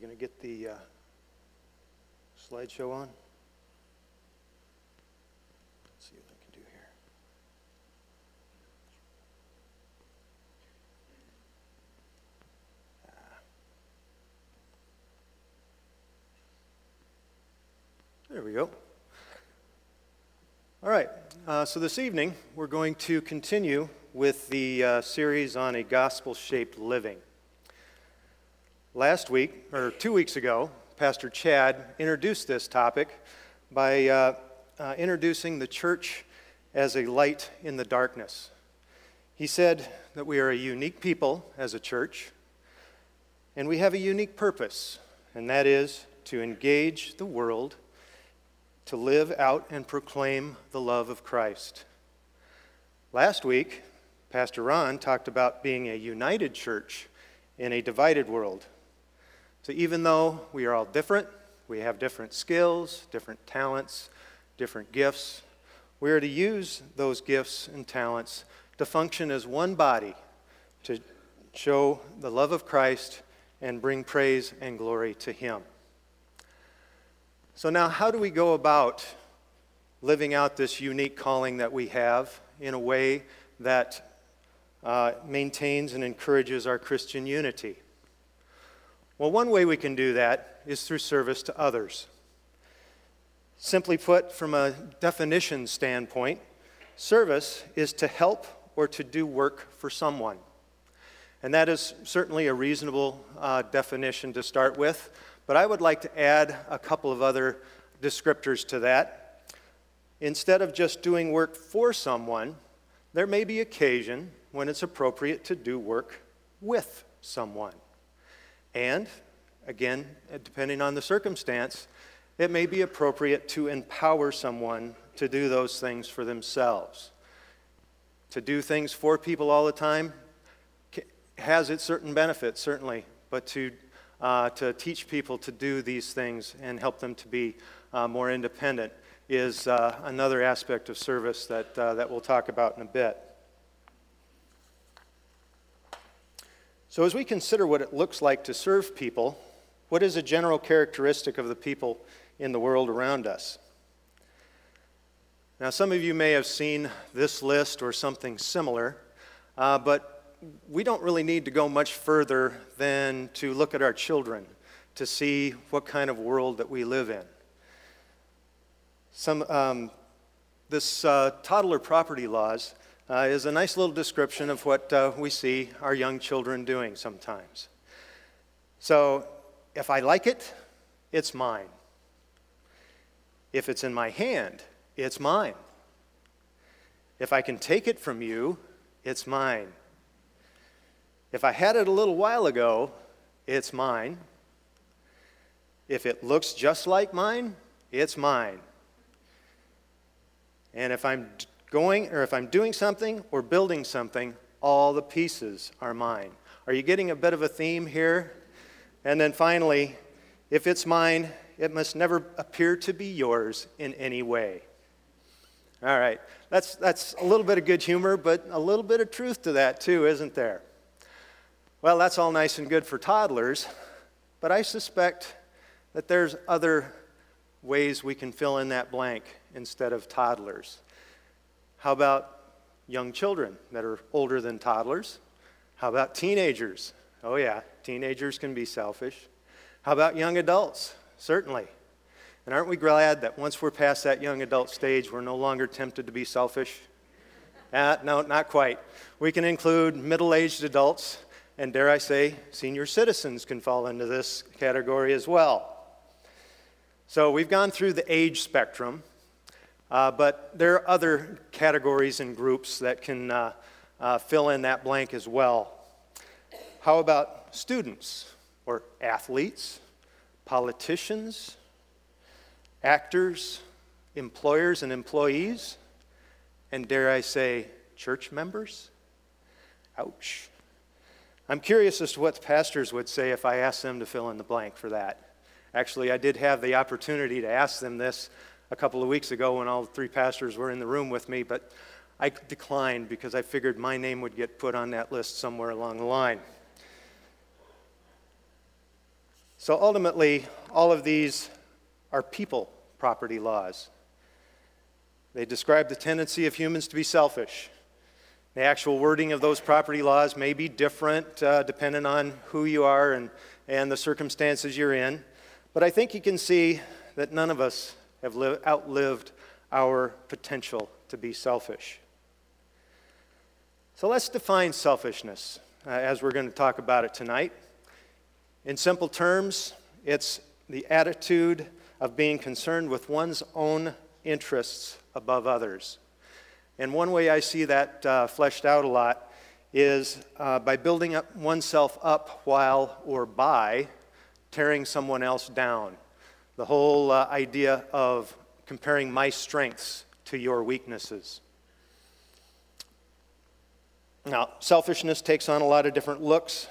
going to get the uh, slideshow on? Let's see what I can do here. Ah. There we go. All right, uh, so this evening we're going to continue with the uh, series on a gospel shaped living. Last week, or two weeks ago, Pastor Chad introduced this topic by uh, uh, introducing the church as a light in the darkness. He said that we are a unique people as a church, and we have a unique purpose, and that is to engage the world to live out and proclaim the love of Christ. Last week, Pastor Ron talked about being a united church in a divided world. So even though we are all different, we have different skills, different talents, different gifts, we are to use those gifts and talents to function as one body to show the love of Christ and bring praise and glory to Him. So, now how do we go about living out this unique calling that we have in a way that uh, maintains and encourages our Christian unity? Well, one way we can do that is through service to others. Simply put, from a definition standpoint, service is to help or to do work for someone. And that is certainly a reasonable uh, definition to start with, but I would like to add a couple of other descriptors to that. Instead of just doing work for someone, there may be occasion when it's appropriate to do work with someone. And, again, depending on the circumstance, it may be appropriate to empower someone to do those things for themselves. To do things for people all the time has its certain benefits, certainly, but to, uh, to teach people to do these things and help them to be uh, more independent is uh, another aspect of service that, uh, that we'll talk about in a bit. So, as we consider what it looks like to serve people, what is a general characteristic of the people in the world around us? Now, some of you may have seen this list or something similar, uh, but we don't really need to go much further than to look at our children to see what kind of world that we live in. Some, um, this uh, toddler property laws uh, is a nice little description of what uh, we see our young children doing sometimes. So, if I like it, it's mine. If it's in my hand, it's mine. If I can take it from you, it's mine. If I had it a little while ago, it's mine. If it looks just like mine, it's mine. And if I'm going or if I'm doing something or building something, all the pieces are mine. Are you getting a bit of a theme here? And then finally, if it's mine, it must never appear to be yours in any way. All right, that's, that's a little bit of good humor, but a little bit of truth to that too, isn't there? Well, that's all nice and good for toddlers, but I suspect that there's other ways we can fill in that blank instead of toddlers. How about young children that are older than toddlers? How about teenagers? Oh, yeah, teenagers can be selfish. How about young adults? Certainly. And aren't we glad that once we're past that young adult stage, we're no longer tempted to be selfish? Uh, no, not quite. We can include middle aged adults, and dare I say, senior citizens can fall into this category as well. So we've gone through the age spectrum, uh, but there are other categories and groups that can uh, uh, fill in that blank as well. How about students or athletes, politicians, actors, employers and employees, and dare I say, church members? Ouch. I'm curious as to what pastors would say if I asked them to fill in the blank for that. Actually, I did have the opportunity to ask them this a couple of weeks ago when all three pastors were in the room with me, but I declined because I figured my name would get put on that list somewhere along the line. So ultimately, all of these are people property laws. They describe the tendency of humans to be selfish. The actual wording of those property laws may be different uh, depending on who you are and, and the circumstances you're in. But I think you can see that none of us have li- outlived our potential to be selfish. So let's define selfishness uh, as we're going to talk about it tonight. In simple terms, it's the attitude of being concerned with one's own interests above others. And one way I see that uh, fleshed out a lot is uh, by building up oneself up while or by tearing someone else down. The whole uh, idea of comparing my strengths to your weaknesses. Now, selfishness takes on a lot of different looks,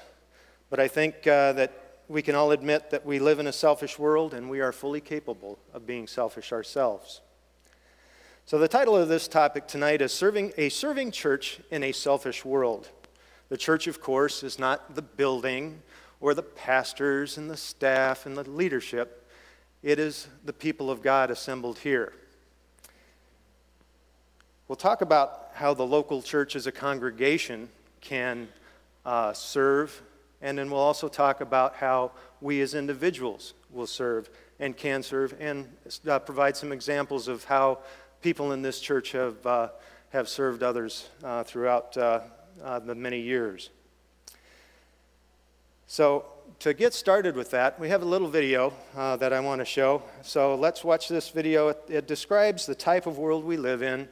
but I think uh, that we can all admit that we live in a selfish world and we are fully capable of being selfish ourselves. So, the title of this topic tonight is serving, A Serving Church in a Selfish World. The church, of course, is not the building or the pastors and the staff and the leadership, it is the people of God assembled here. We'll talk about how the local church as a congregation can uh, serve, and then we'll also talk about how we as individuals will serve and can serve, and uh, provide some examples of how people in this church have, uh, have served others uh, throughout uh, uh, the many years. So, to get started with that, we have a little video uh, that I want to show. So, let's watch this video. It, it, describes the type of world we live in,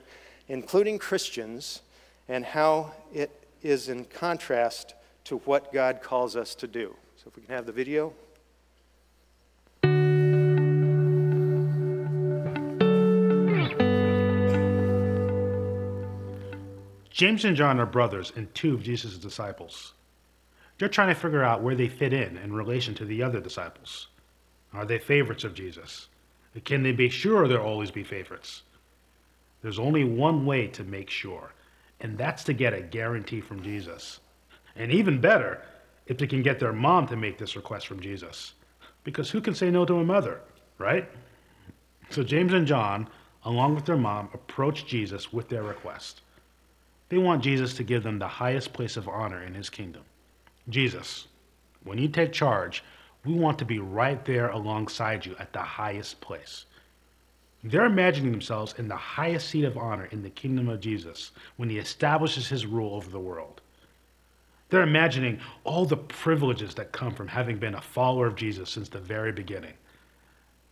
including Christians, and how it is in contrast to what God calls us to do. So, if we can have the video. James and John are brothers and two of Jesus' disciples. They're trying to figure out where they fit in in relation to the other disciples. Are they favorites of Jesus? Can they be sure they'll always be favorites? There's only one way to make sure, and that's to get a guarantee from Jesus. And even better, if they can get their mom to make this request from Jesus. Because who can say no to a mother, right? So James and John, along with their mom, approach Jesus with their request. They want Jesus to give them the highest place of honor in his kingdom. Jesus, when you take charge, we want to be right there alongside you at the highest place. They're imagining themselves in the highest seat of honor in the kingdom of Jesus when he establishes his rule over the world. They're imagining all the privileges that come from having been a follower of Jesus since the very beginning.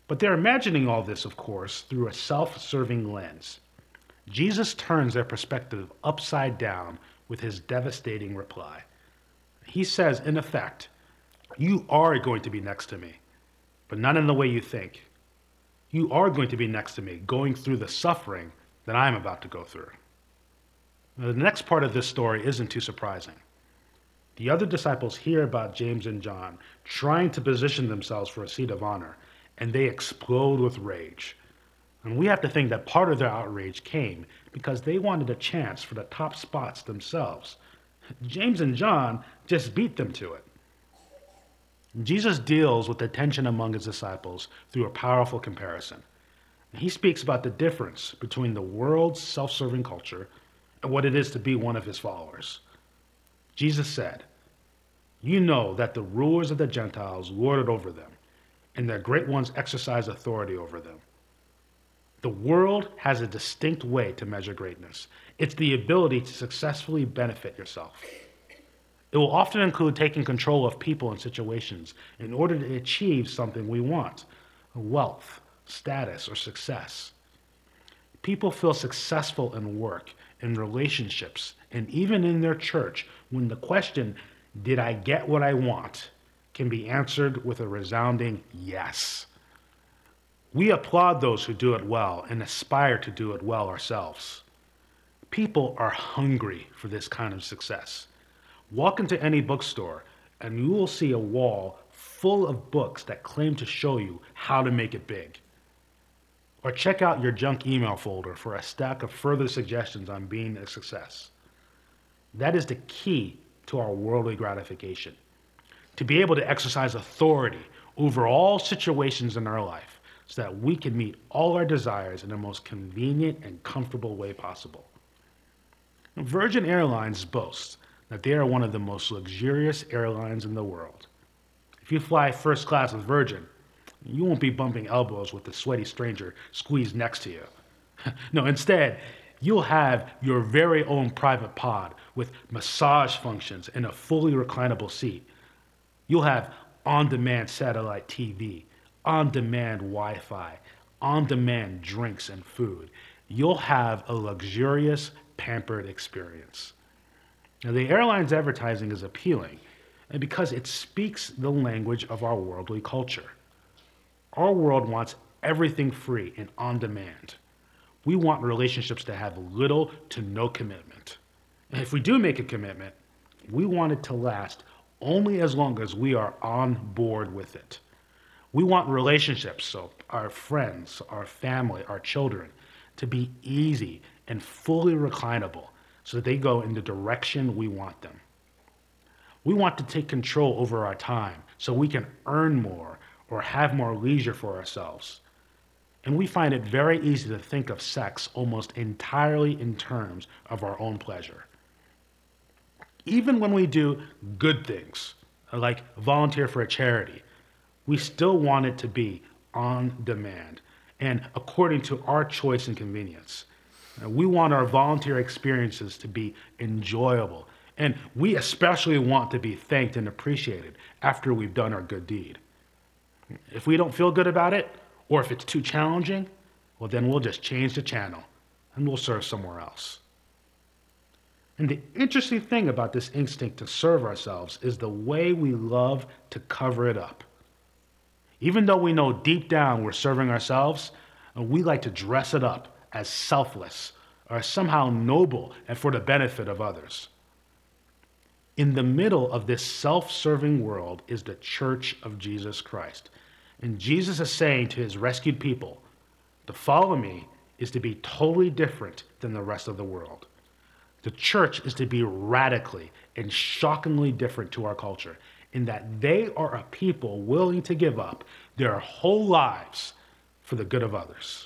But they're imagining all this, of course, through a self serving lens. Jesus turns their perspective upside down with his devastating reply. He says, in effect, You are going to be next to me, but not in the way you think. You are going to be next to me, going through the suffering that I'm about to go through. Now, the next part of this story isn't too surprising. The other disciples hear about James and John trying to position themselves for a seat of honor, and they explode with rage. And we have to think that part of their outrage came because they wanted a chance for the top spots themselves. James and John just beat them to it. Jesus deals with the tension among his disciples through a powerful comparison. He speaks about the difference between the world's self serving culture and what it is to be one of his followers. Jesus said, You know that the rulers of the Gentiles lord it over them, and their great ones exercise authority over them. The world has a distinct way to measure greatness it's the ability to successfully benefit yourself. It will often include taking control of people and situations in order to achieve something we want wealth, status, or success. People feel successful in work, in relationships, and even in their church when the question, Did I get what I want? can be answered with a resounding yes. We applaud those who do it well and aspire to do it well ourselves. People are hungry for this kind of success. Walk into any bookstore and you will see a wall full of books that claim to show you how to make it big. Or check out your junk email folder for a stack of further suggestions on being a success. That is the key to our worldly gratification. To be able to exercise authority over all situations in our life so that we can meet all our desires in the most convenient and comfortable way possible. Virgin Airlines boasts that they are one of the most luxurious airlines in the world. If you fly first class with Virgin, you won't be bumping elbows with the sweaty stranger squeezed next to you. no, instead, you'll have your very own private pod with massage functions and a fully reclinable seat. You'll have on demand satellite TV, on demand Wi Fi, on demand drinks and food. You'll have a luxurious, pampered experience. Now, the airline's advertising is appealing and because it speaks the language of our worldly culture. Our world wants everything free and on demand. We want relationships to have little to no commitment. And if we do make a commitment, we want it to last only as long as we are on board with it. We want relationships, so our friends, our family, our children, to be easy and fully reclinable so that they go in the direction we want them. We want to take control over our time so we can earn more or have more leisure for ourselves. And we find it very easy to think of sex almost entirely in terms of our own pleasure. Even when we do good things, like volunteer for a charity, we still want it to be on demand and according to our choice and convenience. We want our volunteer experiences to be enjoyable, and we especially want to be thanked and appreciated after we've done our good deed. If we don't feel good about it, or if it's too challenging, well, then we'll just change the channel and we'll serve somewhere else. And the interesting thing about this instinct to serve ourselves is the way we love to cover it up. Even though we know deep down we're serving ourselves, uh, we like to dress it up as selfless or somehow noble and for the benefit of others. In the middle of this self serving world is the church of Jesus Christ. And Jesus is saying to his rescued people, to follow me is to be totally different than the rest of the world. The church is to be radically and shockingly different to our culture in that they are a people willing to give up their whole lives for the good of others.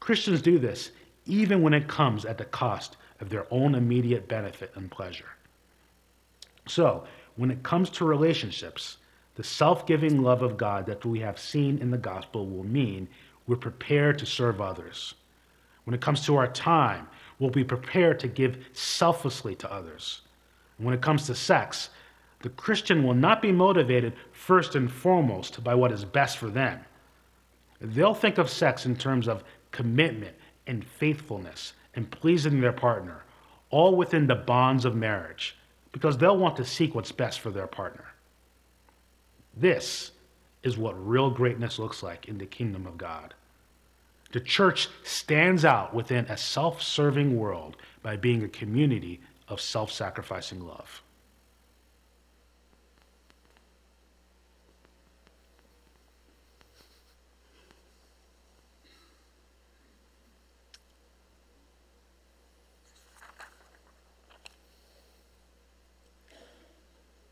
Christians do this even when it comes at the cost of their own immediate benefit and pleasure. So, when it comes to relationships, the self giving love of God that we have seen in the gospel will mean we're prepared to serve others. When it comes to our time, we'll be prepared to give selflessly to others. when it comes to sex, the Christian will not be motivated first and foremost by what is best for them. They'll think of sex in terms of commitment and faithfulness and pleasing their partner, all within the bonds of marriage, because they'll want to seek what's best for their partner. This is what real greatness looks like in the kingdom of God. The church stands out within a self serving world by being a community of self sacrificing love.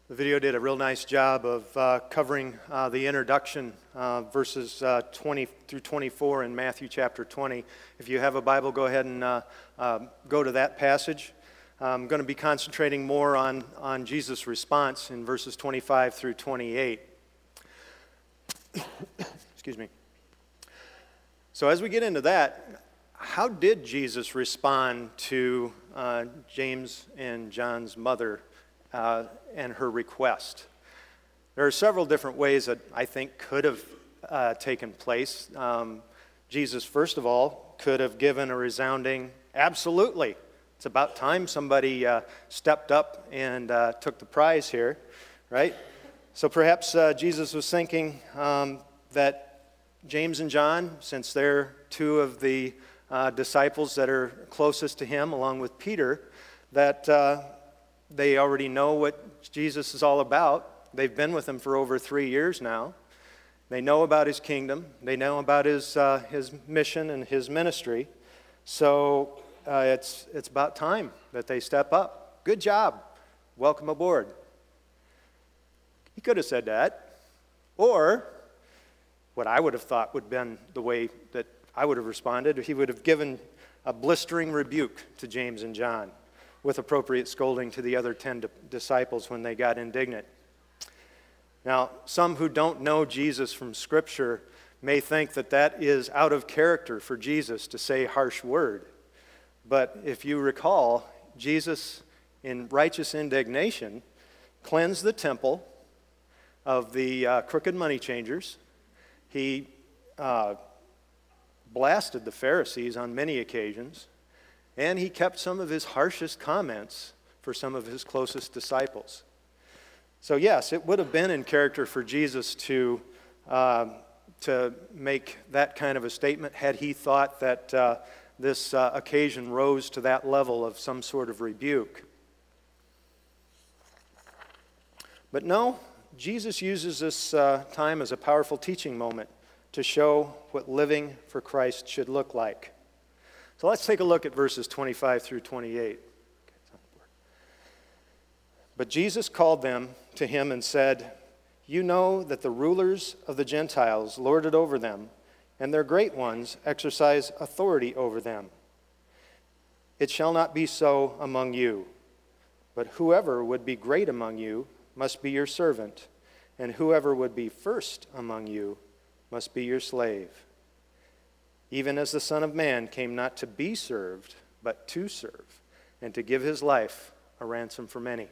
The video did a real nice job of uh, covering uh, the introduction, uh, verses uh, 20 through 24 in Matthew chapter 20. If you have a Bible, go ahead and uh, um, go to that passage. I'm going to be concentrating more on, on Jesus' response in verses 25 through 28. Excuse me. So, as we get into that, how did Jesus respond to uh, James and John's mother? Uh, and her request. There are several different ways that I think could have uh, taken place. Um, Jesus, first of all, could have given a resounding absolutely. It's about time somebody uh, stepped up and uh, took the prize here, right? So perhaps uh, Jesus was thinking um, that James and John, since they're two of the uh, disciples that are closest to him, along with Peter, that they already know what Jesus is all about. They've been with him for over three years now. They know about his kingdom, they know about his, uh, his mission and his ministry. So uh, it's, it's about time that they step up. Good job. Welcome aboard. He could have said that. Or, what I would have thought would have been the way that I would have responded, he would have given a blistering rebuke to James and John with appropriate scolding to the other 10 disciples when they got indignant. Now, some who don't know Jesus from Scripture may think that that is out of character for Jesus to say harsh word. But if you recall, Jesus, in righteous indignation, cleansed the temple of the uh, crooked money changers. He uh, blasted the Pharisees on many occasions, and he kept some of his harshest comments for some of his closest disciples. So, yes, it would have been in character for Jesus to, uh, to make that kind of a statement had he thought that uh, this uh, occasion rose to that level of some sort of rebuke. But no, Jesus uses this uh, time as a powerful teaching moment to show what living for Christ should look like. So let's take a look at verses 25 through 28. But Jesus called them to him and said, You know that the rulers of the Gentiles lord it over them, and their great ones exercise authority over them. It shall not be so among you, but whoever would be great among you must be your servant, and whoever would be first among you must be your slave. Even as the Son of Man came not to be served, but to serve, and to give his life a ransom for many.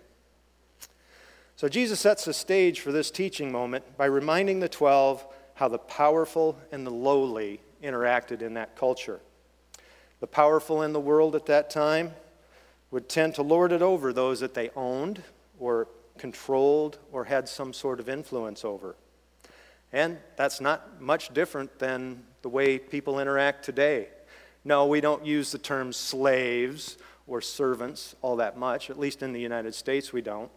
So Jesus sets the stage for this teaching moment by reminding the 12 how the powerful and the lowly interacted in that culture. The powerful in the world at that time would tend to lord it over those that they owned or controlled or had some sort of influence over. And that's not much different than the way people interact today. No, we don't use the term slaves or servants all that much, at least in the United States we don't.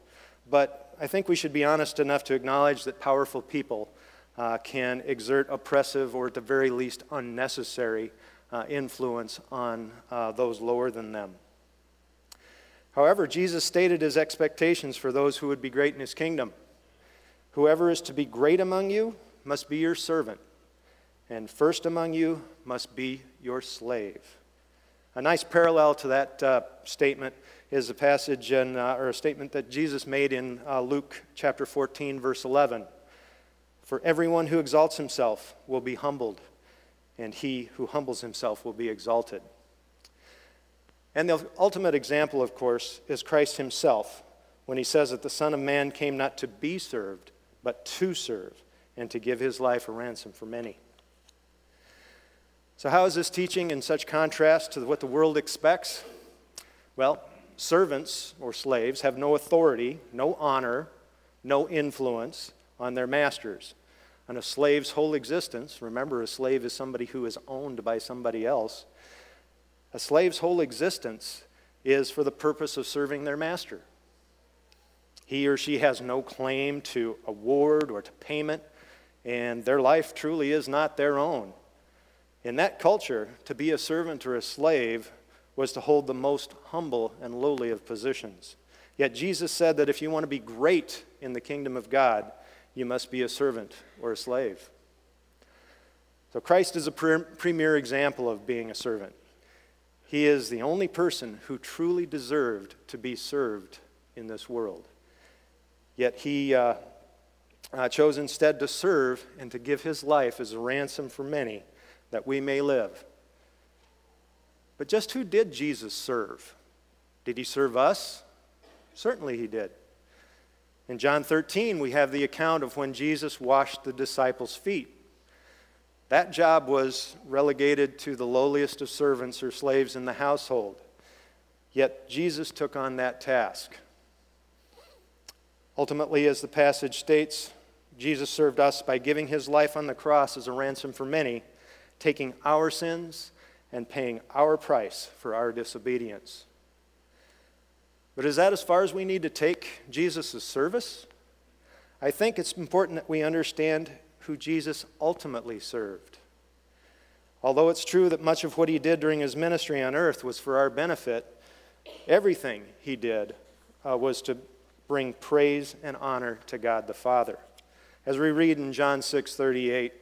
But I think we should be honest enough to acknowledge that powerful people uh, can exert oppressive or at the very least unnecessary uh, influence on uh, those lower than them. However, Jesus stated his expectations for those who would be great in his kingdom. Whoever is to be great among you must be your servant, and first among you must be your slave. A nice parallel to that uh, statement is a passage in, uh, or a statement that Jesus made in uh, Luke chapter 14, verse 11. For everyone who exalts himself will be humbled, and he who humbles himself will be exalted. And the ultimate example, of course, is Christ himself when he says that the Son of Man came not to be served, but to serve, and to give his life a ransom for many. So, how is this teaching in such contrast to what the world expects? Well, servants or slaves have no authority, no honor, no influence on their masters. And a slave's whole existence, remember, a slave is somebody who is owned by somebody else. A slave's whole existence is for the purpose of serving their master. He or she has no claim to award or to payment, and their life truly is not their own. In that culture, to be a servant or a slave was to hold the most humble and lowly of positions. Yet Jesus said that if you want to be great in the kingdom of God, you must be a servant or a slave. So Christ is a premier example of being a servant. He is the only person who truly deserved to be served in this world. Yet he uh, uh, chose instead to serve and to give his life as a ransom for many that we may live. But just who did Jesus serve? Did he serve us? Certainly he did. In John 13, we have the account of when Jesus washed the disciples' feet. That job was relegated to the lowliest of servants or slaves in the household. Yet Jesus took on that task. Ultimately, as the passage states, Jesus served us by giving his life on the cross as a ransom for many, taking our sins and paying our price for our disobedience. But is that as far as we need to take Jesus' service? I think it's important that we understand who Jesus ultimately served. Although it's true that much of what he did during his ministry on earth was for our benefit, everything he did uh, was to bring praise and honor to God the Father. As we read in John 6 38,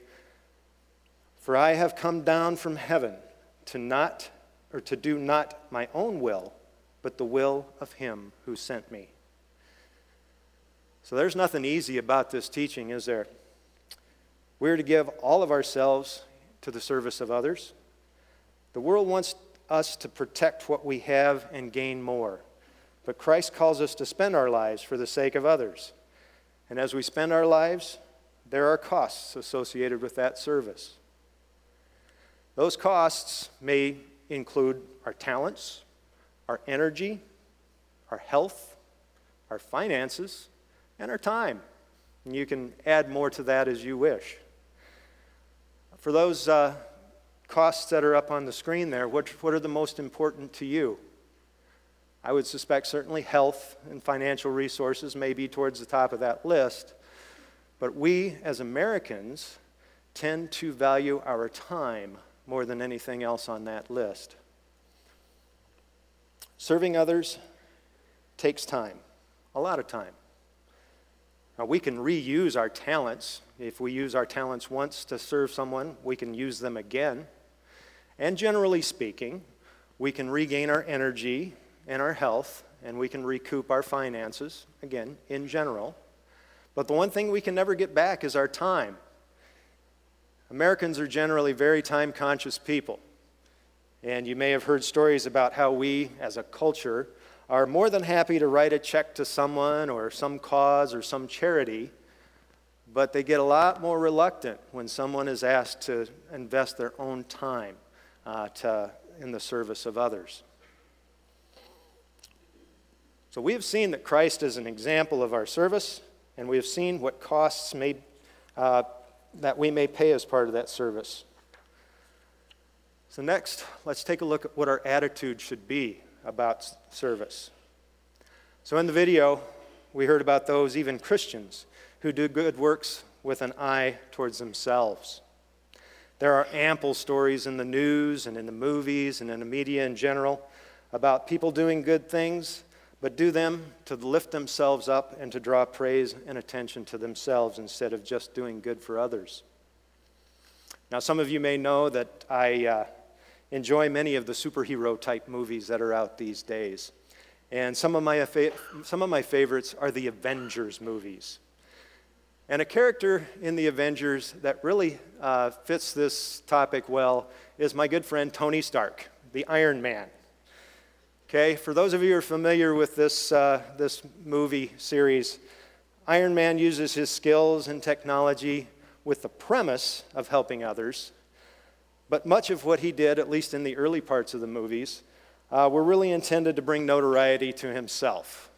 For I have come down from heaven to not or to do not my own will, but the will of him who sent me. So there's nothing easy about this teaching, is there? We're to give all of ourselves to the service of others. The world wants us to protect what we have and gain more. But Christ calls us to spend our lives for the sake of others. And as we spend our lives, there are costs associated with that service. Those costs may include our talents, our energy, our health, our finances, and our time. And you can add more to that as you wish. For those uh, costs that are up on the screen there, what, what are the most important to you? I would suspect certainly health and financial resources may be towards the top of that list. But we as Americans tend to value our time more than anything else on that list. Serving others takes time, a lot of time. Now, we can reuse our talents. If we use our talents once to serve someone, we can use them again. And generally speaking, we can regain our energy and our health, and we can recoup our finances, again, in general. But the one thing we can never get back is our time. Americans are generally very time conscious people. And you may have heard stories about how we, as a culture, are more than happy to write a check to someone or some cause or some charity, but they get a lot more reluctant when someone is asked to invest their own time uh, to, in the service of others. So we have seen that Christ is an example of our service, and we have seen what costs may, uh, that we may pay as part of that service. So, next, let's take a look at what our attitude should be about service. So, in the video, we heard about those, even Christians, who do good works with an eye towards themselves. There are ample stories in the news and in the movies and in the media in general about people doing good things but do them to lift themselves up and to draw praise and attention to themselves instead of just doing good for others. Now, some of you may know that I uh, enjoy many of the superhero type movies that are out these days. And some of, my, some of my favorites are the Avengers movies. And a character in the Avengers that really uh, fits this topic well is my good friend Tony Stark, the Iron Man. Okay, for those of you who are familiar with this, uh, this movie series, Iron Man uses his skills and technology with the premise of helping others. But much of what he did, at least in the early parts of the movies, uh, were really intended to bring notoriety to himself.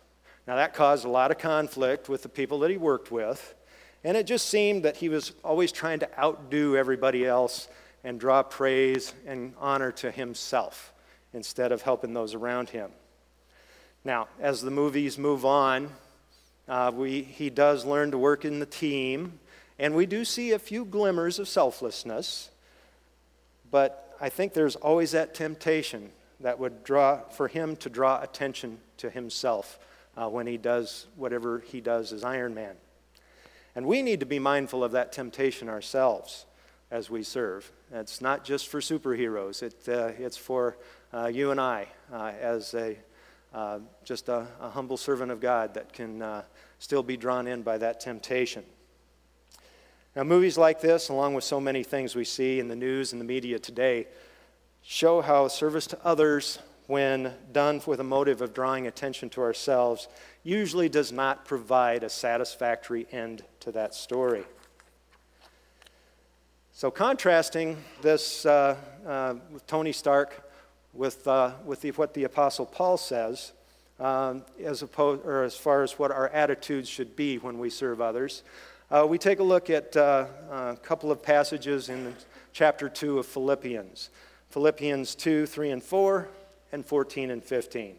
Now, that caused a lot of conflict with the people that he worked with, and it just seemed that he was always trying to outdo everybody else and draw praise and honor to himself instead of helping those around him. Now, as the movies move on, uh, we, he does learn to work in the team, and we do see a few glimmers of selflessness, but I think there's always that temptation that would draw for him to draw attention to himself uh, when he does whatever he does as Iron Man. And we need to be mindful of that temptation ourselves as we serve. It's not just for superheroes, it, uh, it's for you and I uh, as a, uh, just a, a, humble servant of God that can uh, still be drawn in by that temptation. Now, movies like this, along with so many things we see in the news and the media today, show how service to others, when done with a motive of drawing attention to ourselves, usually does not provide a satisfactory end to that story. So, contrasting this uh, uh, with Tony Stark with, uh, with the, what the Apostle Paul says, um, as, opposed, or as far as what our attitudes should be when we serve others. Uh, we take a look at uh, a couple of passages in chapter 2 of Philippians Philippians 2, 3, and 4, and 14 and 15.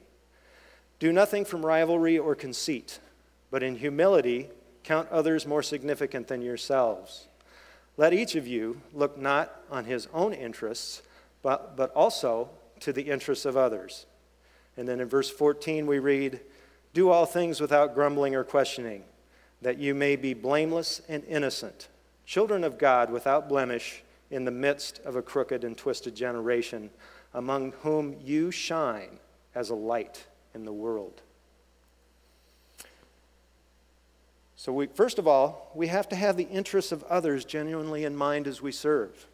Do nothing from rivalry or conceit, but in humility count others more significant than yourselves. Let each of you look not on his own interests, but, but also to the interests of others. And then in verse 14, we read, Do all things without grumbling or questioning, that you may be blameless and innocent, children of God without blemish in the midst of a crooked and twisted generation, among whom you shine as a light in the world. So, we, first of all, we have to have the interests of others genuinely in mind as we serve.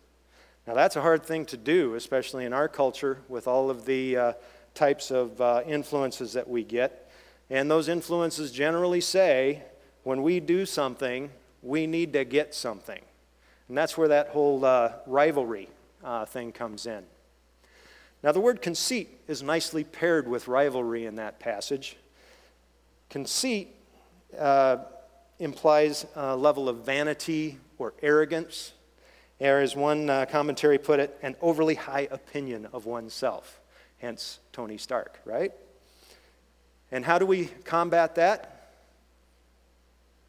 Now, that's a hard thing to do, especially in our culture with all of the uh, types of uh, influences that we get. And those influences generally say when we do something, we need to get something. And that's where that whole uh, rivalry uh, thing comes in. Now, the word conceit is nicely paired with rivalry in that passage. Conceit uh, implies a level of vanity or arrogance, as one uh, commentary put it, an overly high opinion of oneself, hence Tony Stark, right? And how do we combat that?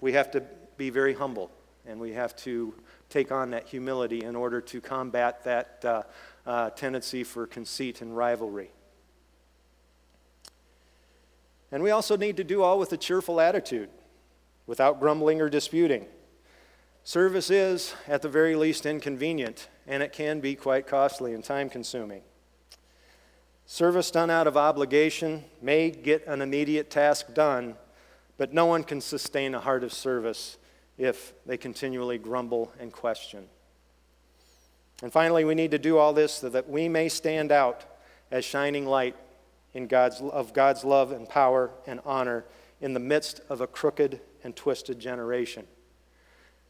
We have to be very humble, and we have to take on that humility in order to combat that uh, uh, tendency for conceit and rivalry. And we also need to do all with a cheerful attitude without grumbling or disputing. Service is, at the very least, inconvenient, and it can be quite costly and time consuming. Service done out of obligation may get an immediate task done, but no one can sustain a heart of service if they continually grumble and question. And finally, we need to do all this so that we may stand out as shining light in God's, of God's love and power and honor in the midst of a crooked and twisted generation.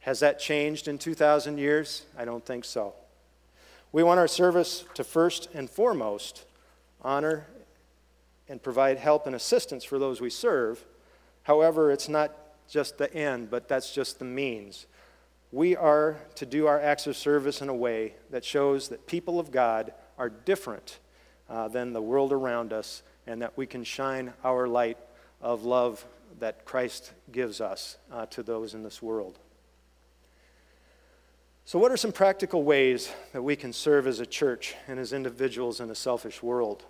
Has that changed in 2,000 years? I don't think so. We want our service to first and foremost honor and provide help and assistance for those we serve. However, it's not just the end, but that's just the means. We are to do our acts of service in a way that shows that people of God are different uh, than the world around us and that we can shine our light of love that Christ gives us uh, to those in this world. So, what are some practical ways that we can serve as a church and as individuals in a selfish world?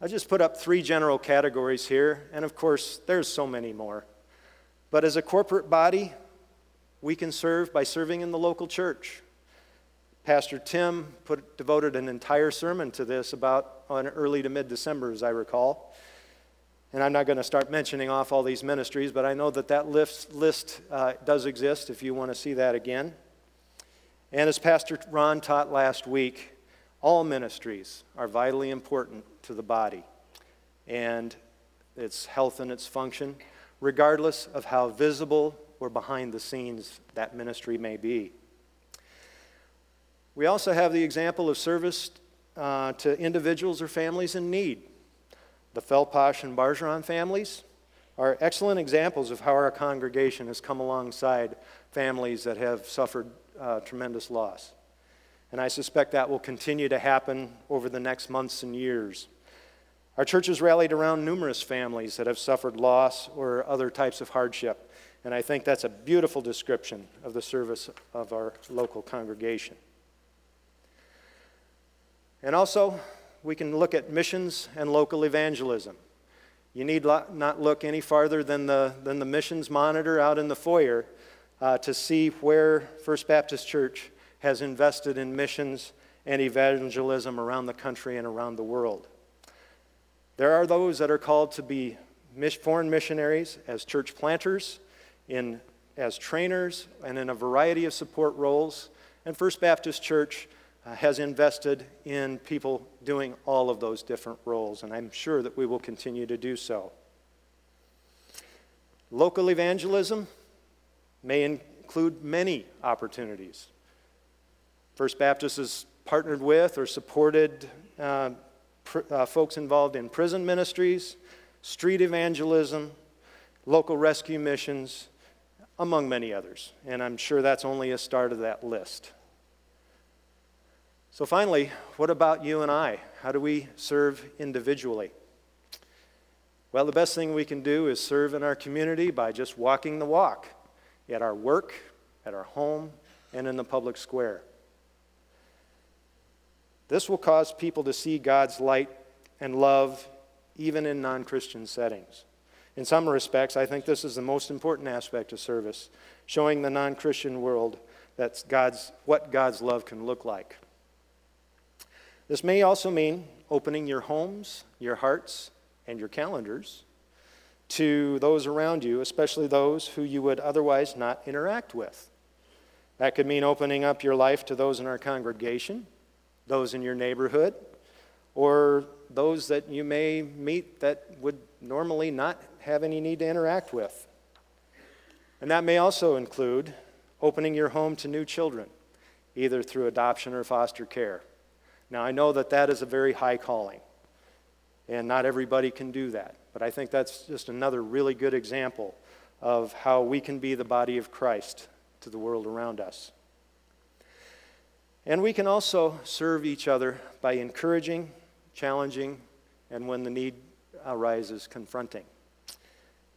I just put up three general categories here, and of course, there's so many more. But as a corporate body, we can serve by serving in the local church. Pastor Tim put, devoted an entire sermon to this about on early to mid December, as I recall. And I'm not going to start mentioning off all these ministries, but I know that that list, list uh, does exist if you want to see that again. And as Pastor Ron taught last week, all ministries are vitally important to the body and its health and its function, regardless of how visible or behind the scenes that ministry may be. We also have the example of service uh, to individuals or families in need. The Felposh and Bargeron families are excellent examples of how our congregation has come alongside families that have suffered uh, tremendous loss. And I suspect that will continue to happen over the next months and years. Our church has rallied around numerous families that have suffered loss or other types of hardship. And I think that's a beautiful description of the service of our local congregation. And also, we can look at missions and local evangelism. You need not look any farther than the, than the missions monitor out in the foyer uh, to see where First Baptist Church has invested in missions and evangelism around the country and around the world. There are those that are called to be foreign missionaries as church planters, in, as trainers, and in a variety of support roles. And First Baptist Church has invested in people doing all of those different roles, and I'm sure that we will continue to do so. Local evangelism may include many opportunities. First Baptist has partnered with or supported uh, pr- uh, folks involved in prison ministries, street evangelism, local rescue missions, among many others. And I'm sure that's only a start of that list. So, finally, what about you and I? How do we serve individually? Well, the best thing we can do is serve in our community by just walking the walk at our work, at our home, and in the public square. This will cause people to see God's light and love even in non Christian settings. In some respects, I think this is the most important aspect of service, showing the non Christian world that's God's, what God's love can look like. This may also mean opening your homes, your hearts, and your calendars to those around you, especially those who you would otherwise not interact with. That could mean opening up your life to those in our congregation, those in your neighborhood, or those that you may meet that would normally not have any need to interact with. And that may also include opening your home to new children, either through adoption or foster care. Now, I know that that is a very high calling, and not everybody can do that, but I think that's just another really good example of how we can be the body of Christ to the world around us. And we can also serve each other by encouraging, challenging, and when the need arises, confronting.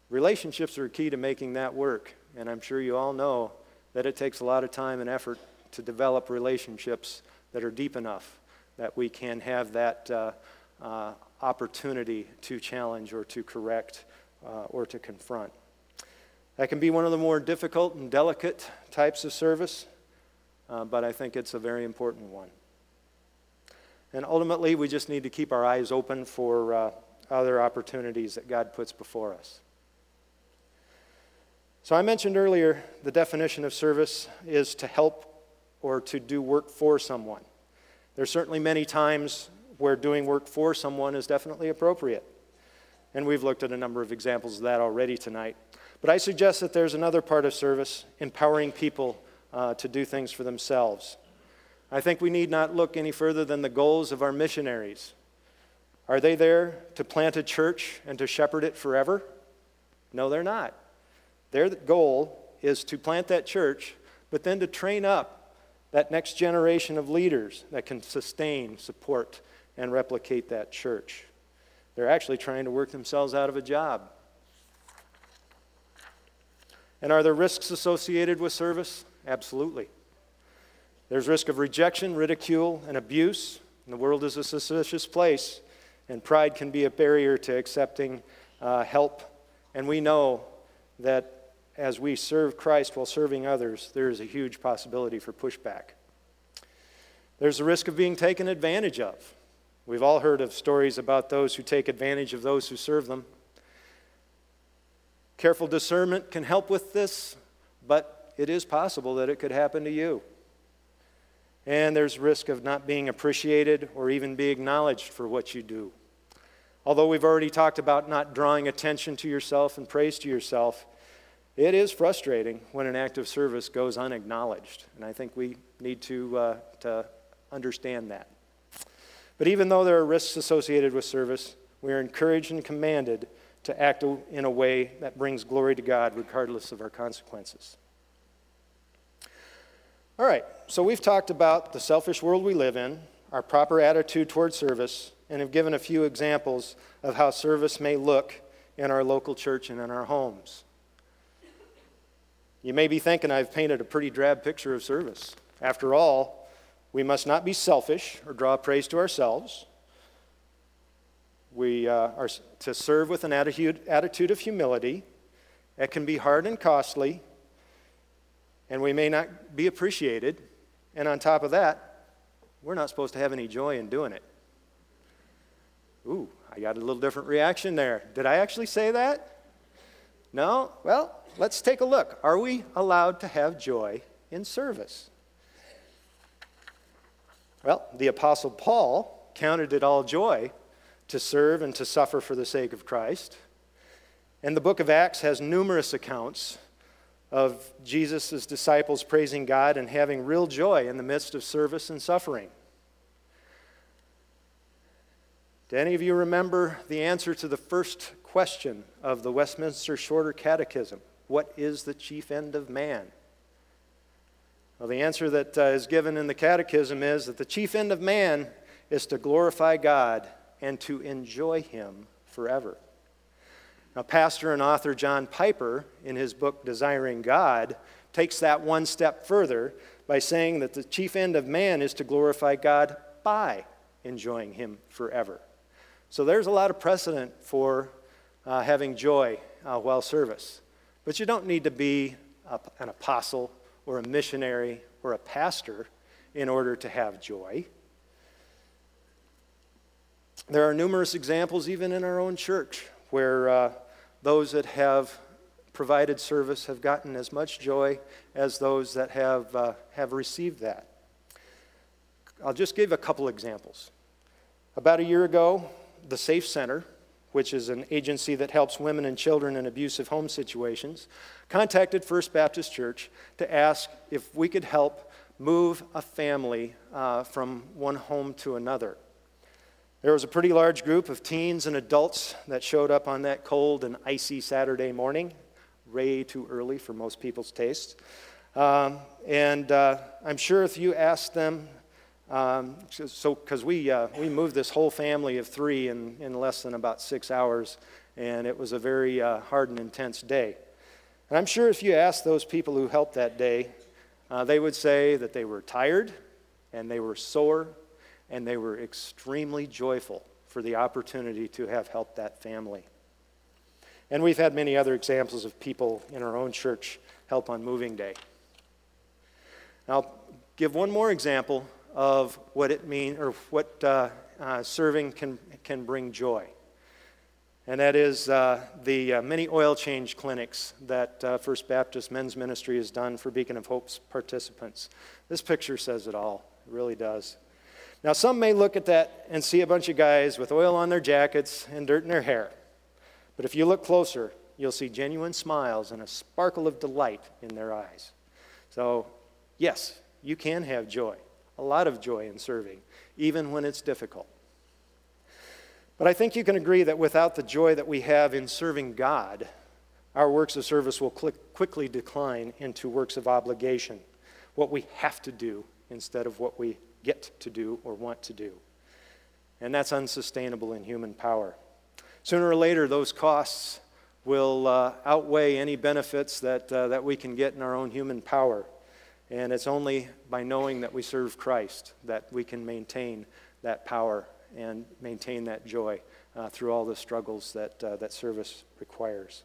Relationships are key to making that work, and I'm sure you all know that it takes a lot of time and effort to develop relationships that are deep enough that we can have that uh, uh, opportunity to challenge or to correct uh, or to confront. That can be one of the more difficult and delicate types of service, uh, but I think it's a very important one. And ultimately, we just need to keep our eyes open for uh, other opportunities that God puts before us. So, I mentioned earlier the definition of service is to help or to do work for someone. There's certainly many times where doing work for someone is definitely appropriate. And we've looked at a number of examples of that already tonight. But I suggest that there's another part of service, empowering people uh, to do things for themselves. I think we need not look any further than the goals of our missionaries. Are they there to plant a church and to shepherd it forever? No, they're not. Their goal is to plant that church, but then to train up that next generation of leaders that can sustain, support, and replicate that church. They're actually trying to work themselves out of a job. And are there risks associated with service? Absolutely. There's risk of rejection, ridicule, and abuse. And the world is a suspicious place, and pride can be a barrier to accepting uh, help. And we know that as we serve Christ while serving others, there is a huge possibility for pushback. There's a risk of being taken advantage of. We've all heard of stories about those who take advantage of those who serve them. Careful discernment can help with this, but it is possible that it could happen to you. And there's risk of not being appreciated or even be acknowledged for what you do. Although we've already talked about not drawing attention to yourself and praise to yourself, it is frustrating when an act of service goes unacknowledged, and I think we need to, uh, to understand that. But even though there are risks associated with service, we are encouraged and commanded to act in a way that brings glory to God regardless of our consequences. All right, so we've talked about the selfish world we live in, our proper attitude toward service, and have given a few examples of how service may look in our local church and in our homes. You may be thinking I've painted a pretty drab picture of service. After all, we must not be selfish or draw praise to ourselves. We uh, are to serve with an attitude, attitude of humility. It can be hard and costly, and we may not be appreciated. And on top of that, we're not supposed to have any joy in doing it. Ooh, I got a little different reaction there. Did I actually say that? No? Well, let's take a look. Are we allowed to have joy in service? Well, the Apostle Paul counted it all joy to serve and to suffer for the sake of Christ. And the book of Acts has numerous accounts of Jesus' disciples praising God and having real joy in the midst of service and suffering. Do any of you remember the answer to the first question of the Westminster Shorter Catechism? What is the chief end of man? Well, the answer that uh, is given in the Catechism is that the chief end of man is to glorify God and to enjoy Him forever. Now, pastor and author John Piper, in his book Desiring God, takes that one step further by saying that the chief end of man is to glorify God by enjoying Him forever. So there's a lot of precedent for uh, having joy uh, while service. But you don't need to be a, an apostle or a missionary or a pastor in order to have joy. There are numerous examples, even in our own church, where uh, those that have provided service have gotten as much joy as those that have, uh, have received that. I'll just give a couple examples. About a year ago, the Safe Center, which is an agency that helps women and children in abusive home situations, contacted First Baptist Church to ask if we could help move a family uh, from one home to another. There was a pretty large group of teens and adults that showed up on that cold and icy Saturday morning, way too early for most people's tastes. Um, and uh, I'm sure if you asked them, um, so because we, uh, we moved this whole family of three in, in less than about six hours, and it was a very uh, hard and intense day. And I'm sure if you asked those people who helped that day, uh, they would say that they were tired and they were sore and they were extremely joyful for the opportunity to have helped that family. And we've had many other examples of people in our own church help on moving day. I'll give one more example of what it means or what uh, uh, serving can, can bring joy. And that is uh, the uh, many oil change clinics that uh, First Baptist Men's Ministry has done for Beacon of Hope's participants. This picture says it all, it really does. Now, some may look at that and see a bunch of guys with oil on their jackets and dirt in their hair. But if you look closer, you'll see genuine smiles and a sparkle of delight in their eyes. So, yes, you can have joy, a lot of joy in serving, even when it's difficult. But I think you can agree that without the joy that we have in serving God, our works of service will quickly decline into works of obligation, what we have to do instead of what we get to do or want to do. And that's unsustainable in human power. Sooner or later, those costs will uh, outweigh any benefits that, uh, that we can get in our own human power. And it's only by knowing that we serve Christ that we can maintain that power and maintain that joy uh, through all the struggles that, uh, that service requires.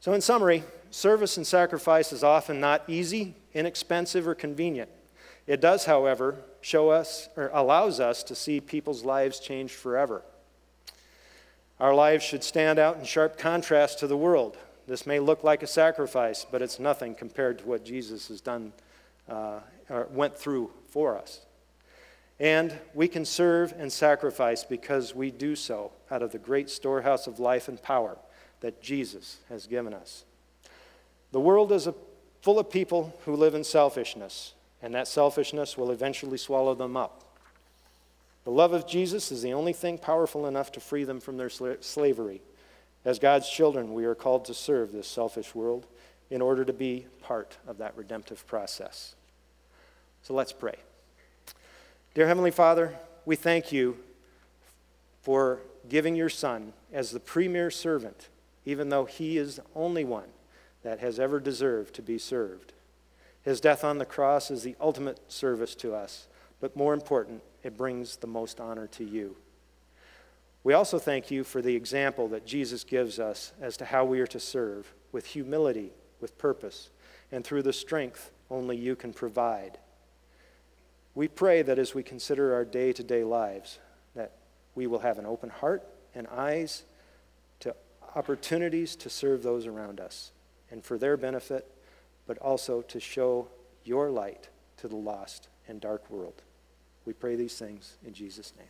So, in summary, service and sacrifice is often not easy, inexpensive, or convenient. It does, however, show us or allows us to see people's lives changed forever. Our lives should stand out in sharp contrast to the world. This may look like a sacrifice, but it's nothing compared to what Jesus has done uh, or went through for us. And we can serve and sacrifice because we do so out of the great storehouse of life and power that Jesus has given us. The world is a, full of people who live in selfishness, and that selfishness will eventually swallow them up. The love of Jesus is the only thing powerful enough to free them from their slavery. As God's children, we are called to serve this selfish world in order to be part of that redemptive process. So let's pray. Dear Heavenly Father, we thank you for giving your Son as the premier servant, even though he is the only one that has ever deserved to be served. His death on the cross is the ultimate service to us, but more important, it brings the most honor to you. We also thank you for the example that Jesus gives us as to how we are to serve with humility, with purpose, and through the strength only you can provide. We pray that as we consider our day to day lives, that we will have an open heart and eyes to opportunities to serve those around us and for their benefit but also to show your light to the lost and dark world. We pray these things in Jesus' name.